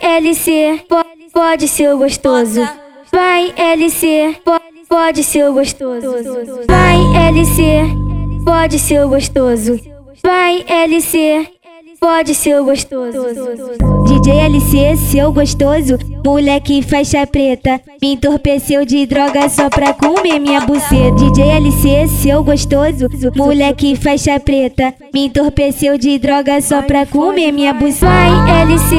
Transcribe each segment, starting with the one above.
Vai LC, po- pode ser gostoso. Vai LC, po- pode ser gostoso. Vai LC, pode ser gostoso. Vai LC, pode ser gostoso. DJ LC, seu gostoso, moleque faixa preta, me entorpeceu de droga só pra comer minha buceta. DJ LC, seu gostoso, moleque faixa preta, me entorpeceu de droga só pra comer minha buceta. Vai LC,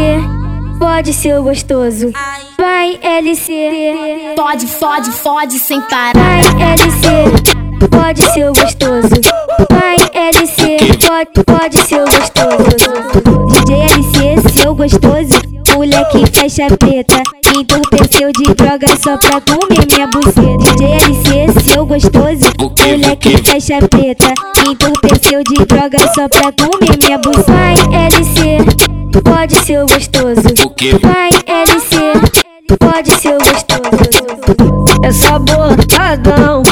pode ser o gostoso. Vai LC, Fode, fode, fode sem parar. vai LC, pode ser o gostoso. Vai LC, pode, pode ser o gostoso. DJ LC, seu gostoso, moleque faixa preta, entorpeceu de droga só pra comer minha buceta. DJ LC, seu gostoso, moleque faixa preta, entorpeceu de droga só pra comer minha buceta. Vai LC, pode ser o gostoso. Vai LC, pode ser o gostoso. É sabotadão,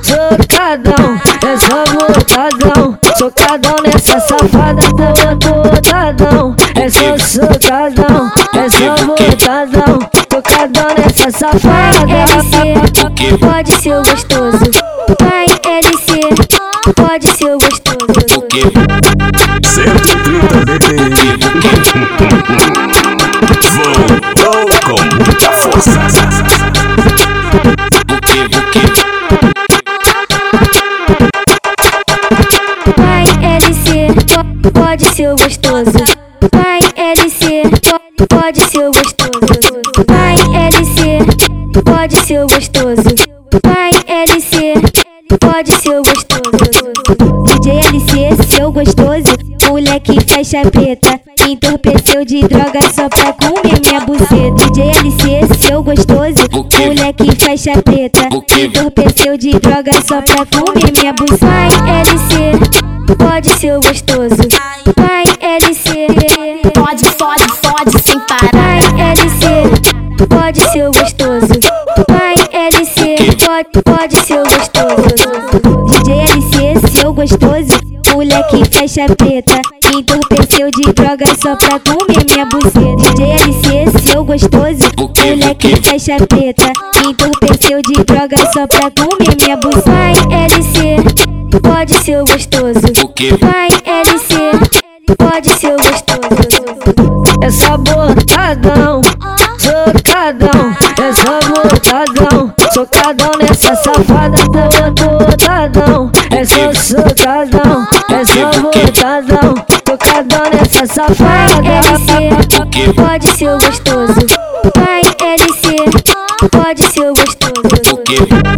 socadão, é sabotadão, socadão nessa safada, tá botadão, é só socadão, é sabotadão, socadão nessa Vai safada. LC, pode ser o gostoso. Vai LC, pode ser o gostoso. 130 Voltou com muita força. Vai LC, po- pode ser gostoso. Vai LC, po- pode ser gostoso. Vai LC, pode ser gostoso. Vai LC, pode ser gostoso. DJ LC, seu gostoso, moleque faixa preta, entorpeceu de droga só pra comer minha buceta. DJ LC, seu gostoso, moleque faixa preta, me entorpeceu de droga só pra comer minha buceta. Vai LC, pode ser o gostoso. Vai LC, Fode, fode, fode sem parar. vai LC, pode ser o gostoso. Vai LC, pode, pode ser o gostoso. DJ LC, seu gostoso, moleque faixa preta, me entorpeceu droga só pra comer minha buceta. DJ LC, seu gostoso, moleque faixa preta, me entorpeceu de droga só pra comer minha buceta. Vai LC, pode ser o gostoso. Vai LC, pode ser o gostoso. É sabotadão, socadão, é sabotadão, socadão nessa safada, tá nessa Vai. LC, pode ser o gostoso. Vai LC, pode ser o gostoso.